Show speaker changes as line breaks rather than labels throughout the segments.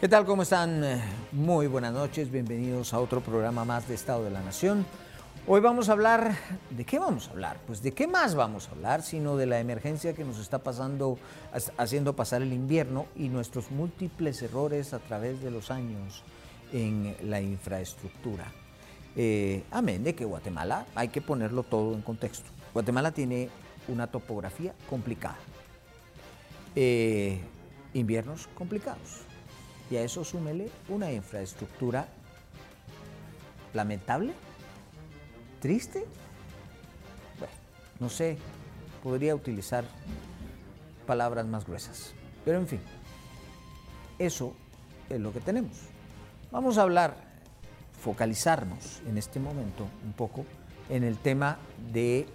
¿Qué tal? ¿Cómo están? Muy buenas noches, bienvenidos a otro programa más de Estado de la Nación. Hoy vamos a hablar, ¿de qué vamos a hablar? Pues de qué más vamos a hablar, sino de la emergencia que nos está pasando, haciendo pasar el invierno y nuestros múltiples errores a través de los años en la infraestructura. Eh, amén de que Guatemala, hay que ponerlo todo en contexto. Guatemala tiene una topografía complicada, eh, inviernos complicados y a eso súmele una infraestructura lamentable, triste. Bueno, no sé, podría utilizar palabras más gruesas. Pero en fin, eso es lo que tenemos. Vamos a hablar, focalizarnos en este momento un poco en el tema de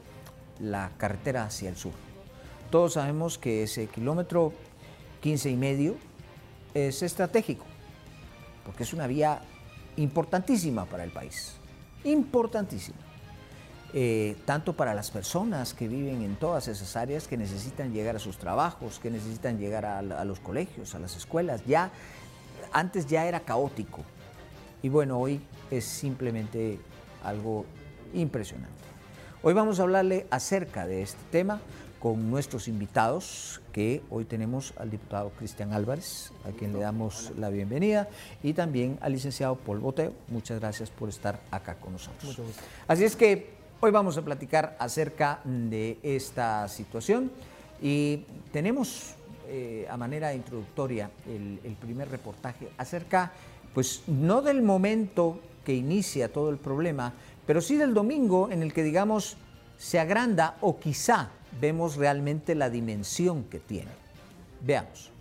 la carretera hacia el sur. Todos sabemos que ese kilómetro 15 y medio es estratégico, porque es una vía importantísima para el país, importantísima. Eh, tanto para las personas que viven en todas esas áreas que necesitan llegar a sus trabajos, que necesitan llegar a, a los colegios, a las escuelas. Ya antes ya era caótico y bueno, hoy es simplemente algo impresionante. Hoy vamos a hablarle acerca de este tema con nuestros invitados, que hoy tenemos al diputado Cristian Álvarez, a quien le damos la bienvenida, y también al licenciado Paul Boteo. Muchas gracias por estar acá con nosotros. Así es que hoy vamos a platicar acerca de esta situación y tenemos eh, a manera introductoria el, el primer reportaje acerca, pues no del momento que inicia todo el problema, pero sí del domingo en el que digamos se agranda o quizá vemos realmente la dimensión que tiene. Veamos.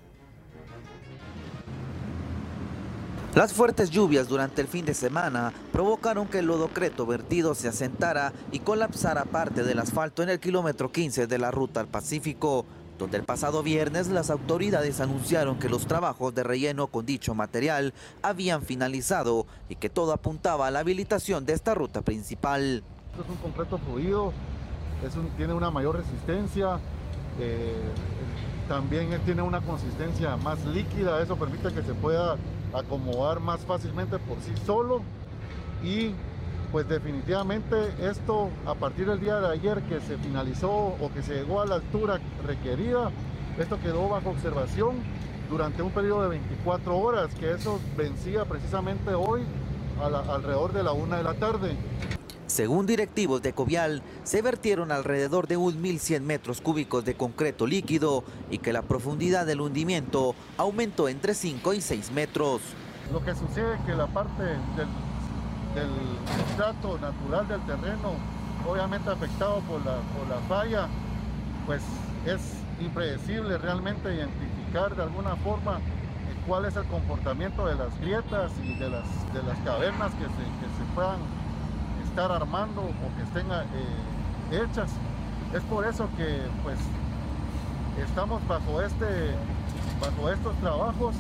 Las fuertes lluvias durante el fin de semana provocaron que el lodocreto vertido se asentara y colapsara parte del asfalto en el kilómetro 15 de la ruta al Pacífico, donde el pasado viernes las autoridades anunciaron que los trabajos de relleno con dicho material habían finalizado y que todo apuntaba a la habilitación de esta ruta principal.
es un concreto fluido tiene una mayor resistencia, eh, también tiene una consistencia más líquida, eso permite que se pueda acomodar más fácilmente por sí solo y pues definitivamente esto a partir del día de ayer que se finalizó o que se llegó a la altura requerida, esto quedó bajo observación durante un periodo de 24 horas, que eso vencía precisamente hoy alrededor de la una de la tarde.
Según directivos de Covial, se vertieron alrededor de 1.100 metros cúbicos de concreto líquido y que la profundidad del hundimiento aumentó entre 5 y 6 metros.
Lo que sucede es que la parte del, del natural del terreno, obviamente afectado por la, por la falla, pues es impredecible realmente identificar de alguna forma eh, cuál es el comportamiento de las grietas y de las, de las cavernas que se, que se puedan estar armando o que estén eh, hechas. Es por eso que pues estamos bajo, este, bajo estos trabajos.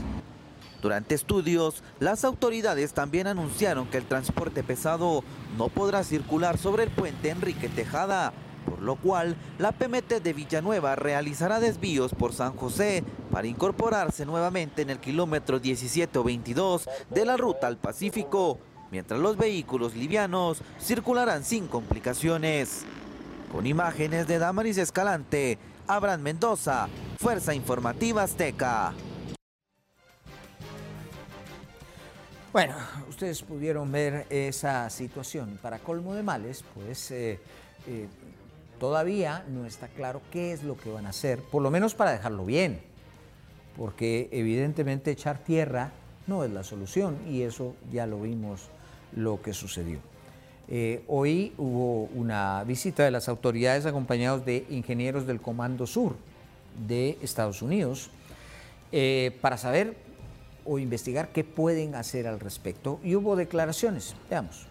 Durante estudios, las autoridades también anunciaron que el transporte pesado no podrá circular sobre el puente Enrique Tejada, por lo cual la PMT de Villanueva realizará desvíos por San José para incorporarse nuevamente en el kilómetro 17 o 22 de la ruta al Pacífico, mientras los vehículos livianos circularán sin complicaciones. Con imágenes de Damaris Escalante, Abraham Mendoza, Fuerza Informativa Azteca.
Bueno, ustedes pudieron ver esa situación. Para colmo de males, pues eh, eh, todavía no está claro qué es lo que van a hacer, por lo menos para dejarlo bien, porque evidentemente echar tierra no es la solución y eso ya lo vimos lo que sucedió. Eh, hoy hubo una visita de las autoridades acompañados de ingenieros del Comando Sur de Estados Unidos eh, para saber o investigar qué pueden hacer al respecto y hubo declaraciones. Veamos.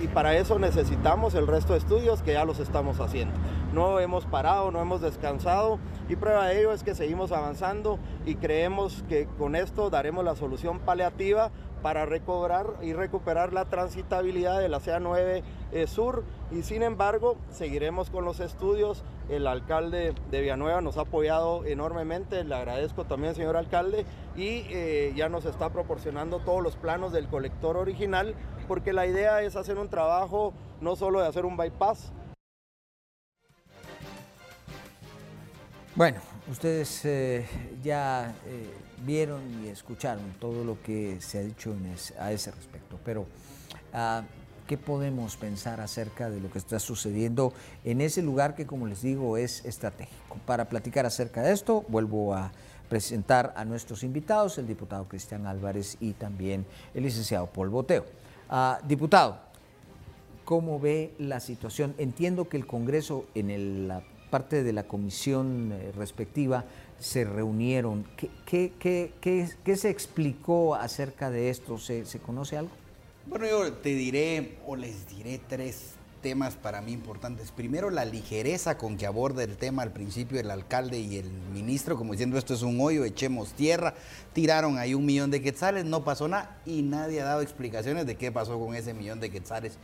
Y para eso necesitamos el resto de estudios que ya los estamos haciendo. No hemos parado, no hemos descansado y prueba de ello es que seguimos avanzando y creemos que con esto daremos la solución paliativa para recobrar y recuperar la transitabilidad de la CA9 eh, Sur y sin embargo seguiremos con los estudios. El alcalde de Villanueva nos ha apoyado enormemente, le agradezco también señor alcalde y eh, ya nos está proporcionando todos los planos del colector original porque la idea es hacer un trabajo no solo de hacer un bypass,
Bueno, ustedes eh, ya eh, vieron y escucharon todo lo que se ha dicho a ese respecto, pero ah, ¿qué podemos pensar acerca de lo que está sucediendo en ese lugar que, como les digo, es estratégico? Para platicar acerca de esto, vuelvo a presentar a nuestros invitados, el diputado Cristian Álvarez y también el licenciado Paul Boteo. Ah, diputado, ¿cómo ve la situación? Entiendo que el Congreso en el, la parte de la comisión eh, respectiva se reunieron. ¿Qué, qué, se explicó acerca de esto? ¿Se, conoce algo?
Bueno, yo te diré o les diré tres temas para mí importantes. Primero, la ligereza con que aborda el tema al principio el alcalde y el ministro, como diciendo esto es un hoyo, echemos tierra. Tiraron ahí un millón de quetzales, no pasó nada y nadie ha dado explicaciones de qué pasó con ese millón de quetzales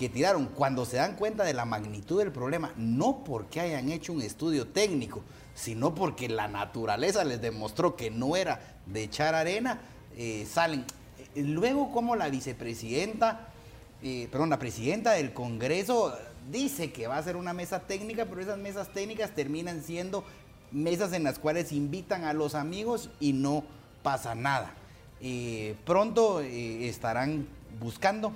que tiraron cuando se dan cuenta de la magnitud del problema, no porque hayan hecho un estudio técnico, sino porque la naturaleza les demostró que no era de echar arena, eh, salen. Eh, luego como la vicepresidenta, eh, perdón, la presidenta del Congreso dice que va a ser una mesa técnica, pero esas mesas técnicas terminan siendo mesas en las cuales invitan a los amigos y no pasa nada. pronto estarán buscando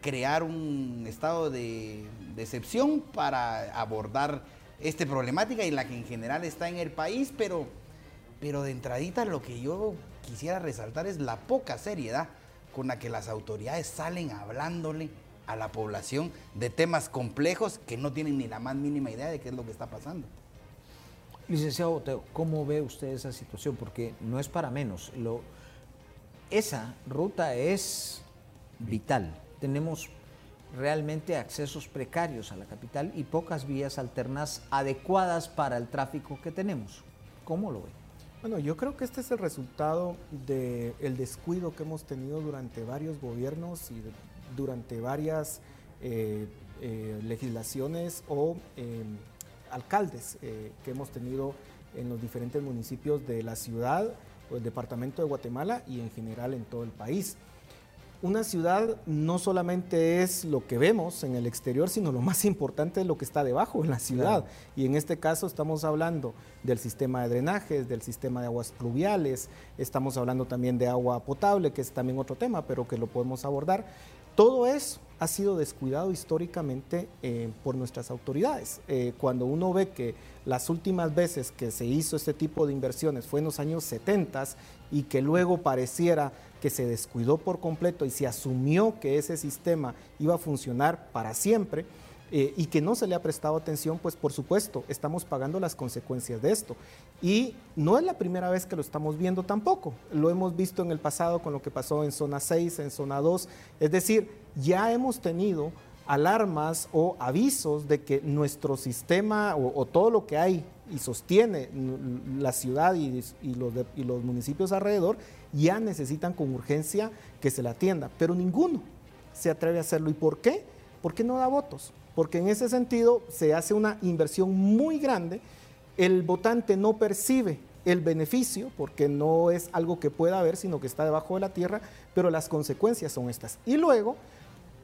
crear un estado de, excepción para abordar esta problemática y la que en general está en el país, pero, pero de entradita lo que yo quisiera resaltar es la poca seriedad con la que las autoridades salen hablándole a la población de temas complejos que no tienen ni la más mínima idea de qué es lo que está pasando.
Licenciado Boteo, ¿cómo ve usted esa situación? Porque no es para menos. Esa ruta es vital tenemos realmente accesos precarios a la capital y pocas vías alternas adecuadas para el tráfico que tenemos. ¿Cómo lo ve?
Bueno, yo creo que este es el resultado del descuido que hemos tenido durante varios gobiernos y durante varias eh, eh, legislaciones o eh, alcaldes que hemos tenido en los diferentes municipios de la ciudad o el departamento de Guatemala y en general en todo el país una ciudad no solamente es lo que vemos en el exterior, sino lo más importante es lo que está debajo en la ciudad. Y en este caso estamos hablando del sistema de drenajes, del sistema de aguas pluviales, estamos hablando también de agua potable, que es también otro tema, pero que lo podemos abordar. Todo eso ha sido descuidado históricamente eh, por nuestras autoridades. Eh, cuando uno ve que las últimas veces que se hizo este tipo de inversiones fue en los años 70 y que luego pareciera que se descuidó por completo y se asumió que ese sistema iba a funcionar para siempre, eh, y que no se le ha prestado atención, pues por supuesto estamos pagando las consecuencias de esto. Y no es la primera vez que lo estamos viendo tampoco, lo hemos visto en el pasado con lo que pasó en zona 6, en zona 2, es decir, ya hemos tenido alarmas o avisos de que nuestro sistema o, todo lo que hay y sostiene la ciudad y, los y los municipios alrededor ya necesitan con urgencia que se la atienda, pero ninguno se atreve a hacerlo. ¿Y por qué? Porque no da votos. Porque en ese sentido se hace una inversión muy grande, el votante no percibe el beneficio, porque no es algo que pueda haber, sino que está debajo de la tierra, pero las consecuencias son estas. Y luego,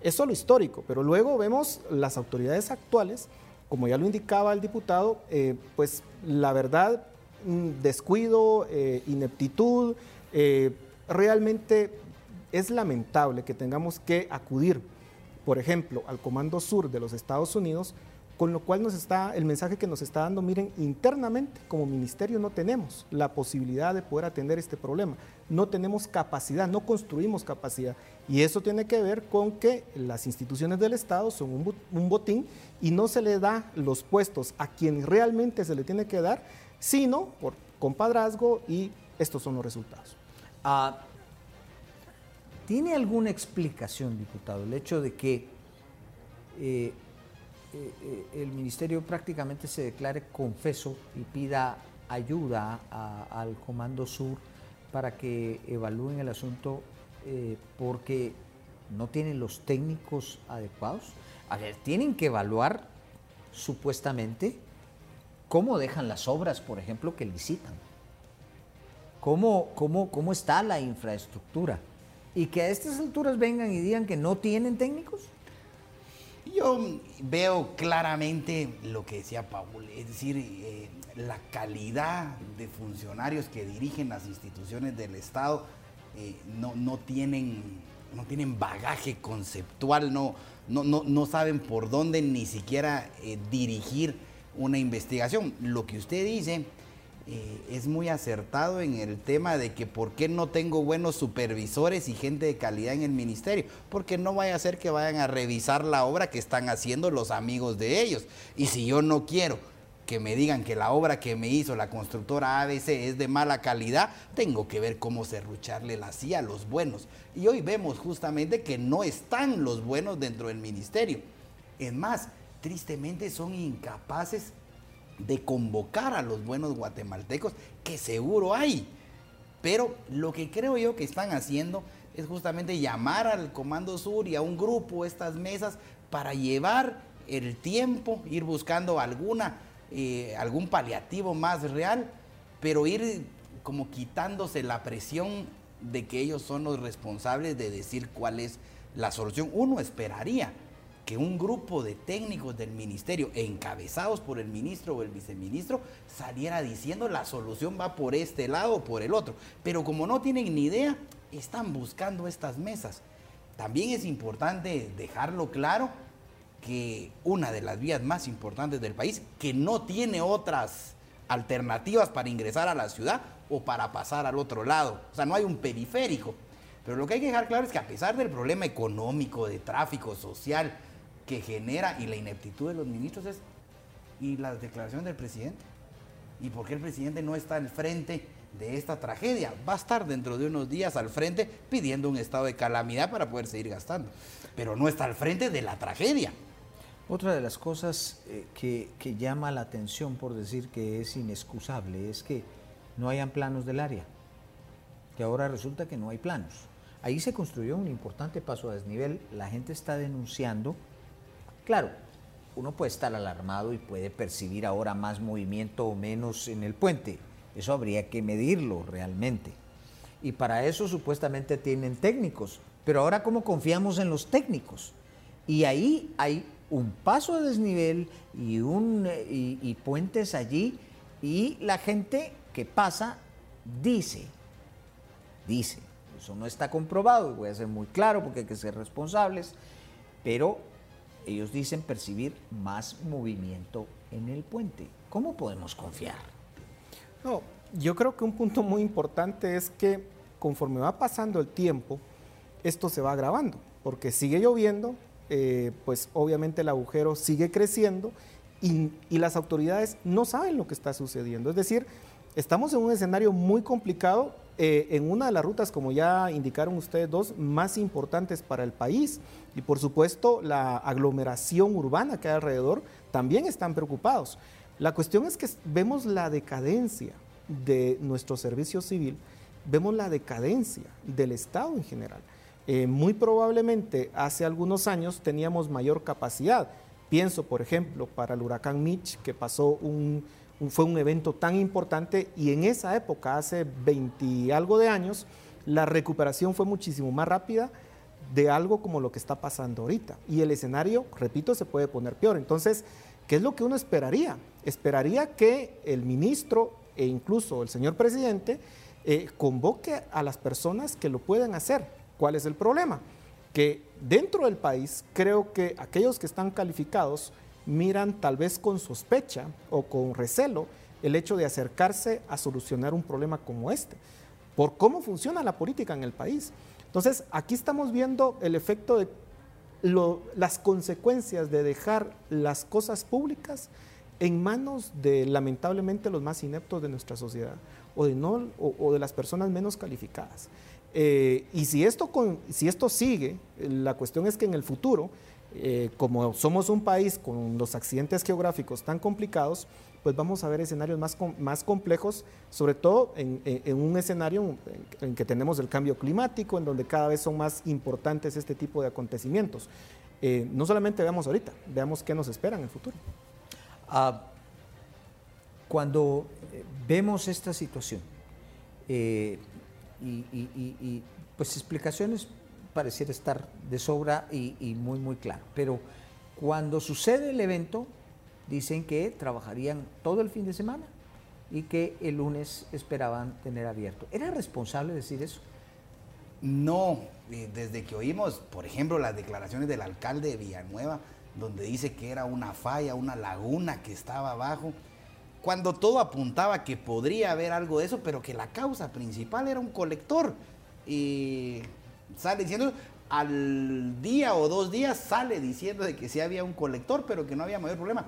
eso es lo histórico, pero luego vemos las autoridades actuales, como ya lo indicaba el diputado, eh, pues la verdad, mm, descuido, eh, ineptitud, eh, realmente es lamentable que tengamos que acudir, por ejemplo, al Comando Sur de los Estados Unidos, con lo cual nos está, el mensaje que nos está dando, miren, internamente como ministerio no tenemos la posibilidad de poder atender este problema, no tenemos capacidad, no construimos capacidad. Y eso tiene que ver con que las instituciones del Estado son un, botín y no se le da los puestos a quien realmente se le tiene que dar, sino por compadrazgo y estos son los resultados.
Ah, ¿Tiene alguna explicación, diputado, el hecho de que eh, eh, eh, el ministerio prácticamente se declare confeso y pida ayuda al Comando Sur para que evalúen el asunto porque no tienen los técnicos adecuados. A ver, tienen que evaluar supuestamente cómo dejan las obras, por ejemplo, que licitan. Cómo, cómo, cómo está la infraestructura. Y que a estas alturas vengan y digan que no tienen técnicos.
Yo veo claramente lo que decía Paul, es decir, eh, la calidad de funcionarios que dirigen las instituciones del Estado eh, no, no, tienen, no tienen bagaje conceptual, no, no, no, saben por dónde ni siquiera eh, dirigir una investigación. Lo que usted dice eh, es muy acertado en el tema de que por qué no tengo buenos supervisores y gente de calidad en el ministerio, porque no vaya a ser que vayan a revisar la obra que están haciendo los amigos de ellos. Y si yo no quiero que me digan que la obra que me hizo la constructora ABC es de mala calidad, tengo que ver cómo serrucharle la silla a los buenos. Y hoy vemos justamente que no están los buenos dentro del ministerio. Es más, tristemente son incapaces de convocar a los buenos guatemaltecos, que seguro hay. Pero lo que creo yo que están haciendo es justamente llamar al Comando Sur y a un grupo, estas mesas, para llevar el tiempo, ir buscando alguna, eh, algún paliativo más real, pero ir como quitándose la presión de que ellos son los responsables de decir cuál es la solución. Uno esperaría que un grupo de técnicos del ministerio, encabezados por el ministro o el viceministro, saliera diciendo la solución va por este lado o por el otro. Pero como no tienen ni idea, están buscando estas mesas. También es importante dejarlo claro que una de las vías más importantes del país, que no tiene otras alternativas para ingresar a la ciudad o para pasar al otro lado. O sea, no hay un periférico. Pero lo que hay que dejar claro es que a pesar del problema económico, de tráfico social, que genera y la ineptitud de los ministros es, ¿y la declaración del presidente? ¿Y por qué el presidente no está al frente de esta tragedia? Va a estar dentro de unos días al frente pidiendo un estado de calamidad para poder seguir gastando, pero no está al frente de la tragedia.
Otra de las cosas eh, que, que llama la atención, por decir que es inexcusable, es que no hayan planos del área, que ahora resulta que no hay planos. Ahí se construyó un importante paso a desnivel, la gente está denunciando Claro, uno puede estar alarmado y puede percibir ahora más movimiento o menos en el puente. Eso habría que medirlo realmente. Y para eso supuestamente tienen técnicos. Pero ahora ¿cómo confiamos en los técnicos? Y ahí hay un paso de desnivel y, un, y, puentes allí y la gente que pasa dice, dice, eso no está comprobado, voy a ser muy claro porque hay que ser responsables, pero ellos dicen percibir más movimiento en el puente. ¿Cómo podemos confiar?
No, yo creo que un punto muy importante es que conforme va pasando el tiempo, esto se va agravando, porque sigue lloviendo, eh, pues obviamente el agujero sigue creciendo y, y, las autoridades no saben lo que está sucediendo. Es decir, estamos en un escenario muy complicado eh, en una de las rutas, como ya indicaron ustedes dos, más importantes para el país. Y por supuesto, la aglomeración urbana que hay alrededor también están preocupados. La cuestión es que vemos la decadencia de nuestro servicio civil, vemos la decadencia del Estado en general. Eh, muy probablemente hace algunos años teníamos mayor capacidad. Pienso, por ejemplo, para el huracán Mitch, que pasó un, fue un evento tan importante y en esa época, hace 20 y algo de años, la recuperación fue muchísimo más rápida de algo como lo que está pasando ahorita. Y el escenario, repito, se puede poner peor. Entonces, ¿qué es lo que uno esperaría? Esperaría que el ministro e incluso el señor presidente eh, convoque a las personas que lo puedan hacer. ¿Cuál es el problema? Que dentro del país creo que aquellos que están calificados miran tal vez con sospecha o con recelo el hecho de acercarse a solucionar un problema como este, por cómo funciona la política en el país. Entonces, aquí estamos viendo el efecto de las consecuencias de dejar las cosas públicas en manos de lamentablemente los más ineptos de nuestra sociedad o de, no, o, de las personas menos calificadas. Eh, y si esto, con, si esto sigue, la cuestión es que en el futuro eh, como somos un país con los accidentes geográficos tan complicados, pues vamos a ver escenarios más, más complejos, sobre todo en, un escenario en, que tenemos el cambio climático, en donde cada vez son más importantes este tipo de acontecimientos. Eh, no solamente veamos ahorita, veamos qué nos espera en el futuro.
Ah, cuando eh, vemos esta situación, y, y, pues explicaciones pareciera estar de sobra y, muy, muy claro. Pero cuando sucede el evento, dicen que trabajarían todo el fin de semana y que el lunes esperaban tener abierto. ¿Era responsable decir eso?
No, eh, desde que oímos, por ejemplo, las declaraciones del alcalde de Villanueva, donde dice que era una falla, una laguna que estaba abajo, cuando todo apuntaba que podría haber algo de eso, pero que la causa principal era un colector. Y sale diciendo, al día o dos días sale diciendo de que sí había un colector, pero que no había mayor problema.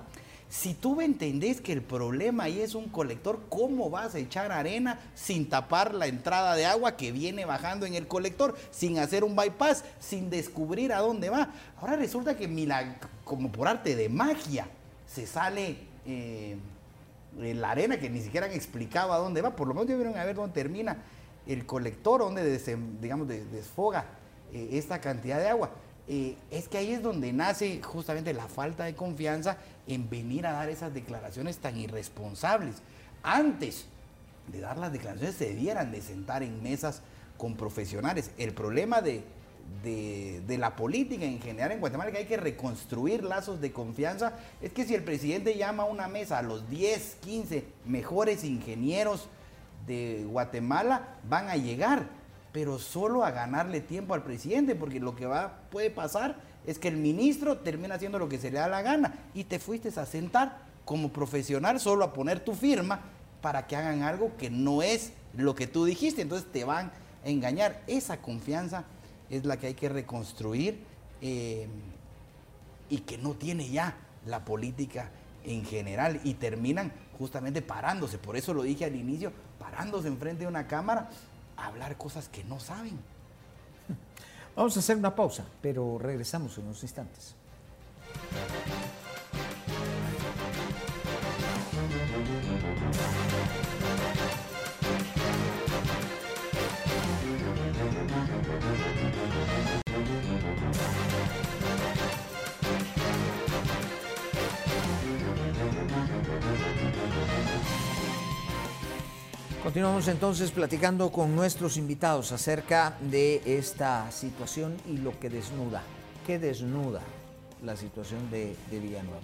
Si tú entendés que el problema ahí es un colector, ¿cómo vas a echar arena sin tapar la entrada de agua que viene bajando en el colector, sin hacer un bypass, sin descubrir a dónde va? Ahora resulta que como por arte de magia se sale eh, la arena que ni siquiera han explicado a dónde va, por lo menos debieron a ver dónde termina el colector donde digamos, desfoga eh, esta cantidad de agua. Eh, es que ahí es donde nace justamente la falta de confianza en venir a dar esas declaraciones tan irresponsables. Antes de dar las declaraciones se debieran de sentar en mesas con profesionales. El problema de, de, la política en general en Guatemala, que hay que reconstruir lazos de confianza, es que si el presidente llama a una mesa a los 10, 15 mejores ingenieros de Guatemala van a llegar, pero solo a ganarle tiempo al presidente, porque lo que va, puede pasar es que el ministro termina haciendo lo que se le da la gana y te fuiste a sentar como profesional solo a poner tu firma para que hagan algo que no es lo que tú dijiste, entonces te van a engañar. Esa confianza es la que hay que reconstruir eh, y que no tiene ya la política en general y terminan justamente parándose. Por eso lo dije al inicio, parándose enfrente de una cámara a hablar cosas que no saben.
Vamos a hacer una pausa, pero regresamos en unos instantes. Continuamos entonces platicando con nuestros invitados acerca de esta situación y lo que desnuda. ¿Qué desnuda la situación de, Villanueva?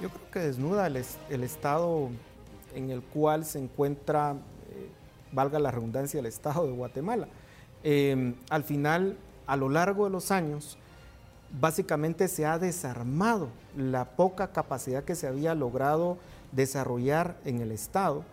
Yo creo que desnuda el, estado en el cual se encuentra, eh, valga la redundancia, el estado de Guatemala. Em, al final, a lo largo de los años, básicamente se ha desarmado la poca capacidad que se había logrado desarrollar en el estado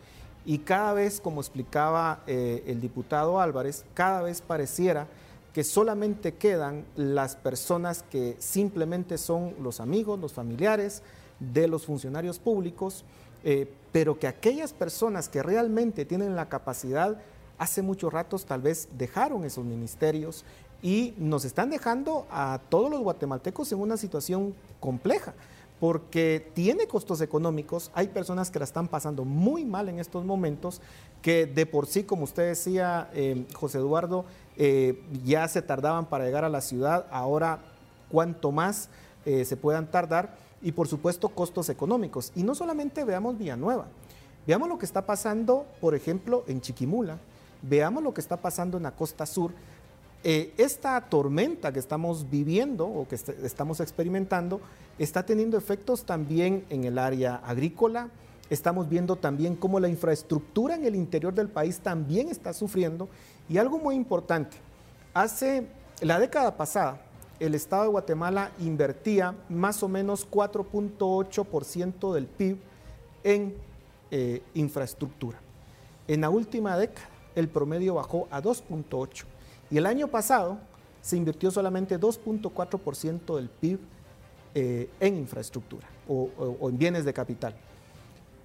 y cada vez, como explicaba eh, el diputado Álvarez, cada vez pareciera que solamente quedan las personas que simplemente son los amigos, los familiares de los funcionarios públicos, eh, pero que aquellas personas que realmente tienen la capacidad, hace muchos ratos tal vez dejaron esos ministerios y nos están dejando a todos los guatemaltecos en una situación compleja porque tiene costos económicos, hay personas que la están pasando muy mal en estos momentos, que de por sí, como usted decía, eh, José Eduardo, eh, ya se tardaban para llegar a la ciudad, ahora cuanto más eh, se puedan tardar, y por supuesto costos económicos. Y no solamente veamos Villanueva, veamos lo que está pasando, por ejemplo, en Chiquimula, veamos lo que está pasando en la costa sur, esta tormenta que estamos viviendo o que estamos experimentando está teniendo efectos también en el área agrícola. Estamos viendo también cómo la infraestructura en el interior del país también está sufriendo. Y algo muy importante, hace la década pasada, el Estado de Guatemala invertía más o menos 4.8% del PIB en eh, infraestructura. En la última década, el promedio bajó a 2.8%. Y el año pasado se invirtió solamente 2.4% del PIB eh, en infraestructura o, en bienes de capital.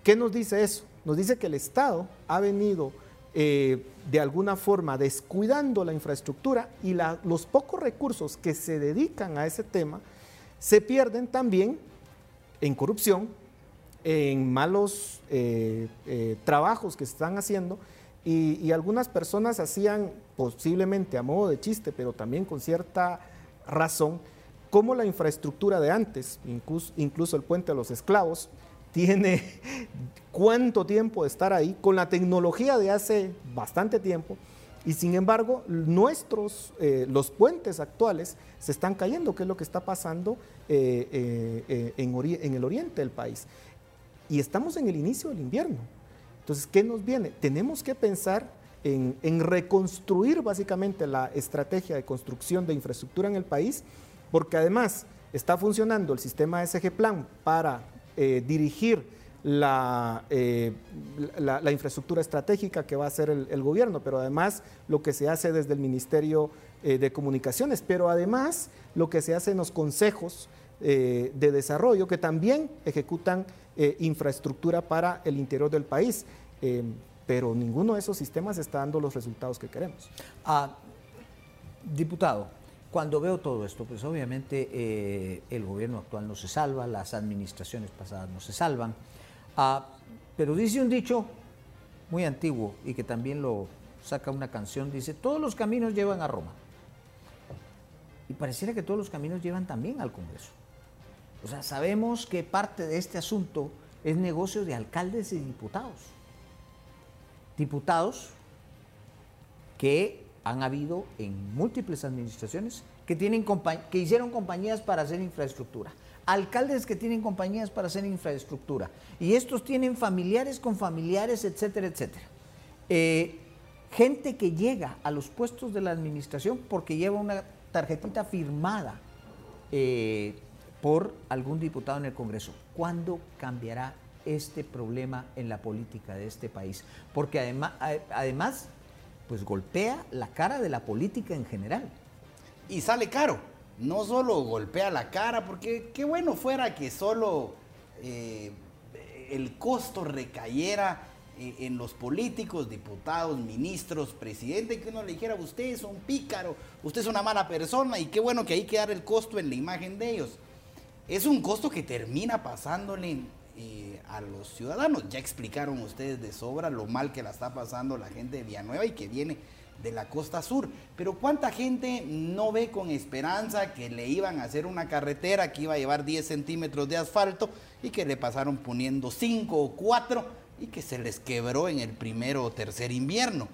¿Qué nos dice eso? Nos dice que el Estado ha venido eh, de alguna forma descuidando la infraestructura y los pocos recursos que se dedican a ese tema se pierden también en corrupción, en malos eh, trabajos que se están haciendo y, algunas personas hacían posiblemente a modo de chiste, pero también con cierta razón, como la infraestructura de antes, incluso, el puente de los esclavos, tiene cuánto tiempo de estar ahí, con la tecnología de hace bastante tiempo, y sin embargo, nuestros, eh, los puentes actuales se están cayendo, que es lo que está pasando en, en el oriente del país. Y estamos en el inicio del invierno. Entonces, ¿qué nos viene? Tenemos que pensar en, reconstruir básicamente la estrategia de construcción de infraestructura en el país, porque además está funcionando el sistema SG Plan para eh, dirigir eh, la, infraestructura estratégica que va a hacer el, gobierno, pero además lo que se hace desde el Ministerio eh, de Comunicaciones, pero además lo que se hace en los consejos de desarrollo que también ejecutan eh, infraestructura para el interior del país. Eh, pero ninguno de esos sistemas está dando los resultados que queremos.
Ah, diputado, cuando veo todo esto, pues obviamente eh, el gobierno actual no se salva, las administraciones pasadas no se salvan, ah, pero dice un dicho muy antiguo y que también lo saca una canción, dice, todos los caminos llevan a Roma. Y pareciera que todos los caminos llevan también al Congreso. O sea, sabemos que parte de este asunto es negocio de alcaldes y diputados. Diputados que han habido en múltiples administraciones que, tienen que hicieron compañías para hacer infraestructura. Alcaldes que tienen compañías para hacer infraestructura. Y estos tienen familiares con familiares, etcétera, etcétera. Eh, gente que llega a los puestos de la administración porque lleva una tarjetita firmada eh, por algún diputado en el Congreso. ¿Cuándo cambiará este problema en la política de este país? Porque además, además pues golpea la cara de la política en general.
Y sale caro. No solo golpea la cara, porque qué bueno fuera que solo eh, el costo recayera eh, en los políticos, diputados, ministros, presidente, que uno le dijera, usted es un pícaro, usted es una mala persona, y qué bueno que hay que dar el costo en la imagen de ellos es un costo que termina pasándole eh, a los ciudadanos. Ya explicaron ustedes de sobra lo mal que la está pasando la gente de Villanueva y que viene de la costa sur. Pero ¿cuánta gente no ve con esperanza que le iban a hacer una carretera que iba a llevar 10 centímetros de asfalto y que le pasaron poniendo 5 o 4 y que se les quebró en el primero o tercer invierno?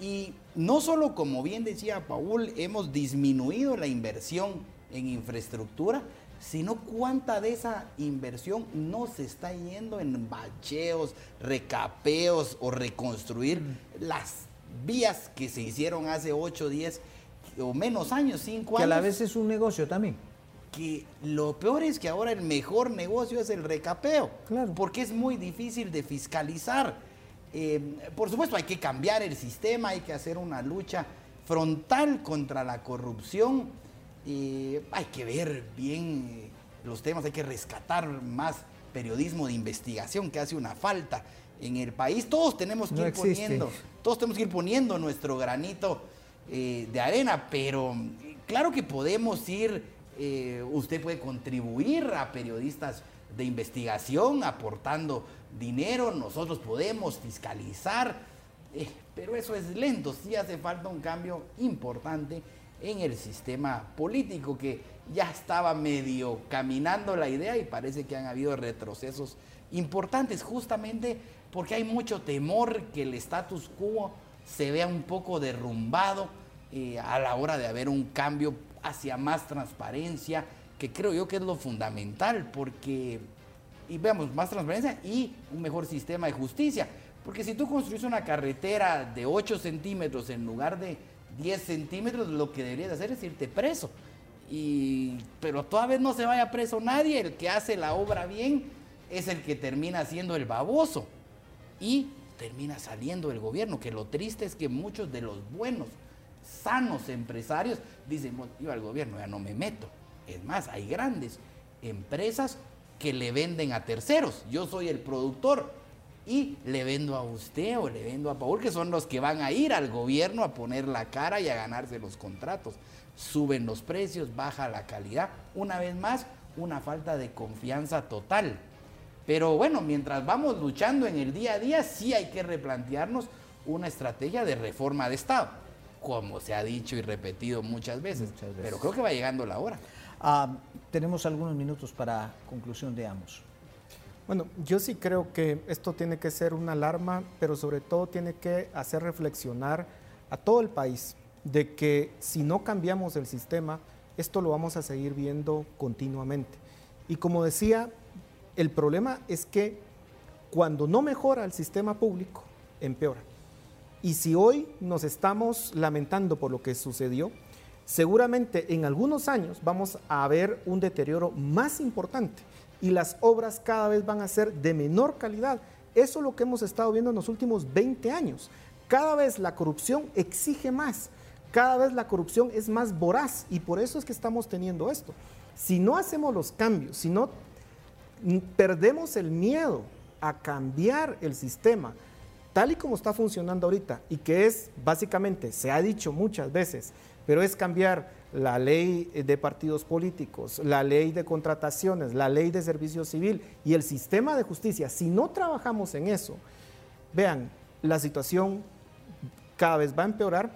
Y no solo, como bien decía Paul, hemos disminuido la inversión en infraestructura, sino cuánta de esa inversión no se está yendo en bacheos, recapeos o reconstruir las vías que se hicieron hace 8, 10 o menos años, 5 años.
Que a la vez es un negocio también.
Que lo peor es que ahora el mejor negocio es el recapeo.
Claro.
Porque es muy difícil de fiscalizar. Eh, por supuesto, hay que cambiar el sistema, hay que hacer una lucha frontal contra la corrupción hay que ver bien eh, los temas, hay que rescatar más periodismo de investigación que hace una falta en el país. Todos tenemos que ir poniendo, todos tenemos que ir poniendo nuestro granito eh, de arena, pero claro que podemos ir, eh, usted puede contribuir a periodistas de investigación aportando dinero, nosotros podemos fiscalizar, pero eso es lento, sí hace falta un cambio importante en el sistema político, que ya estaba medio caminando la idea y parece que han habido retrocesos importantes, justamente porque hay mucho temor que el status quo se vea un poco derrumbado eh, a la hora de haber un cambio hacia más transparencia, que creo yo que es lo fundamental, porque, y veamos, más transparencia y un mejor sistema de justicia. Porque si tú construyes una carretera de 8 centímetros en lugar de 10 centímetros, lo que deberías hacer es irte preso. Y, pero todavía no se vaya preso nadie, el que hace la obra bien es el que termina siendo el baboso y termina saliendo el gobierno, que lo triste es que muchos de los buenos, sanos empresarios dicen, yo al gobierno ya no me meto. Es más, hay grandes empresas que le venden a terceros, yo soy el productor, y le vendo a usted o le vendo a Paul, que son los que van a ir al gobierno a poner la cara y a ganarse los contratos. Suben los precios, baja la calidad. Una vez más, una falta de confianza total. Pero bueno, mientras vamos luchando en el día a día, sí hay que replantearnos una estrategia de reforma de Estado, como se ha dicho y repetido muchas veces.
Muchas veces.
Pero creo que va llegando la hora.
Ah, tenemos algunos minutos para conclusión de ambos.
Bueno, yo sí creo que esto tiene que ser una alarma, pero sobre todo tiene que hacer reflexionar a todo el país de que si no cambiamos el sistema, esto lo vamos a seguir viendo continuamente. Y como decía, el problema es que cuando no mejora el sistema público, empeora. Y si hoy nos estamos lamentando por lo que sucedió, seguramente en algunos años vamos a ver un deterioro más importante y las obras cada vez van a ser de menor calidad. Eso es lo que hemos estado viendo en los últimos 20 años. Cada vez la corrupción exige más, cada vez la corrupción es más voraz y por eso es que estamos teniendo esto. Si no hacemos los cambios, si no perdemos el miedo a cambiar el sistema tal y como está funcionando ahorita y que es básicamente, se ha dicho muchas veces, pero es cambiar la ley de partidos políticos, la ley de contrataciones, la ley de servicio civil y el sistema de justicia, si no trabajamos en eso, vean, la situación cada vez va a empeorar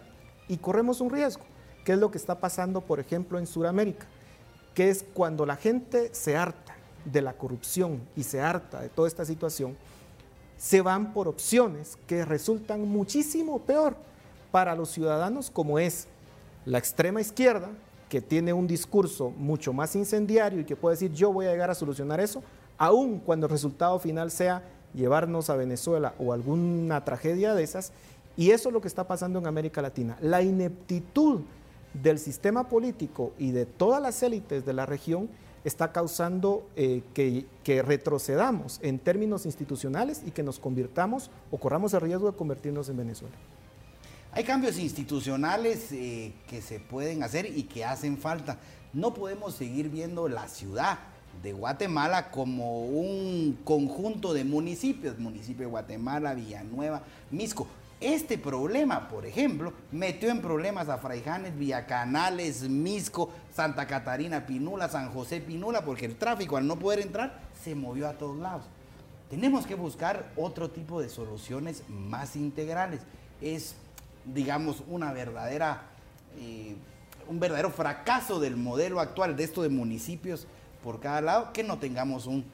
y corremos un riesgo, que es lo que está pasando, por ejemplo, en Sudamérica, que es cuando la gente se harta de la corrupción y se harta de toda esta situación, se van por opciones que resultan muchísimo peor para los ciudadanos, como es la extrema izquierda, que tiene un discurso mucho más incendiario y que puede decir yo voy a llegar a solucionar eso, aun cuando el resultado final sea llevarnos a Venezuela o alguna tragedia de esas. Y eso es lo que está pasando en América Latina. La ineptitud del sistema político y de todas las élites de la región está causando eh, que, que retrocedamos en términos institucionales y que nos convirtamos o corramos el riesgo de convertirnos en Venezuela.
Hay cambios institucionales eh, que se pueden hacer y que hacen falta. No podemos seguir viendo la ciudad de Guatemala como un conjunto de municipios, municipio de Guatemala, Villanueva, Misco. Este problema, por ejemplo, metió en problemas a Fraijanes, Villacanales, Misco, Santa Catarina, Pinula, San José, Pinula, porque el tráfico al no poder entrar se movió a todos lados. Tenemos que buscar otro tipo de soluciones más integrales. Es digamos, una verdadera, eh, un verdadero fracaso del modelo actual de esto de municipios por cada lado, que no tengamos un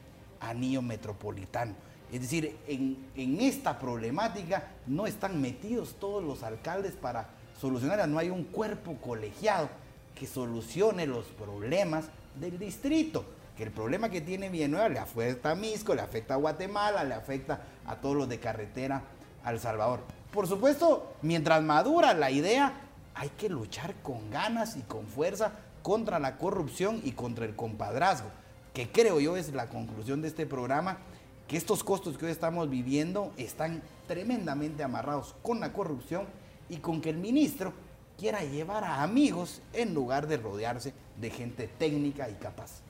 anillo metropolitano. Es decir, en, en esta problemática no están metidos todos los alcaldes para solucionarla, no hay un cuerpo colegiado que solucione los problemas del distrito. Que el problema que tiene Villanueva le afecta a Misco, le afecta a Guatemala, le afecta a todos los de carretera al Salvador. Por supuesto, mientras madura la idea, hay que luchar con ganas y con fuerza contra la corrupción y contra el compadrazgo, que creo yo es la conclusión de este programa, que estos costos que hoy estamos viviendo están tremendamente amarrados con la corrupción y con que el ministro quiera llevar a amigos en lugar de rodearse de gente técnica y capaz.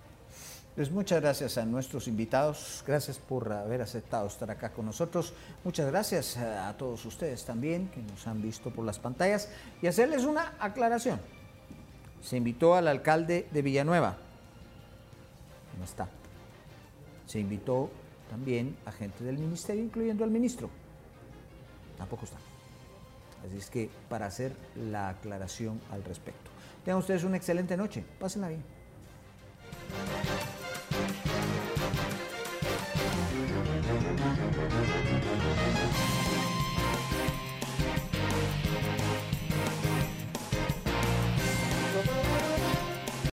Pues muchas gracias a nuestros invitados, gracias por haber aceptado estar acá con nosotros, muchas gracias a todos ustedes también que nos han visto por las pantallas y hacerles una aclaración. Se invitó al alcalde de Villanueva, no está. Se invitó también a gente del ministerio, incluyendo al ministro, tampoco está. Así es que para hacer la aclaración al respecto. Tengan ustedes una excelente noche, pásenla bien.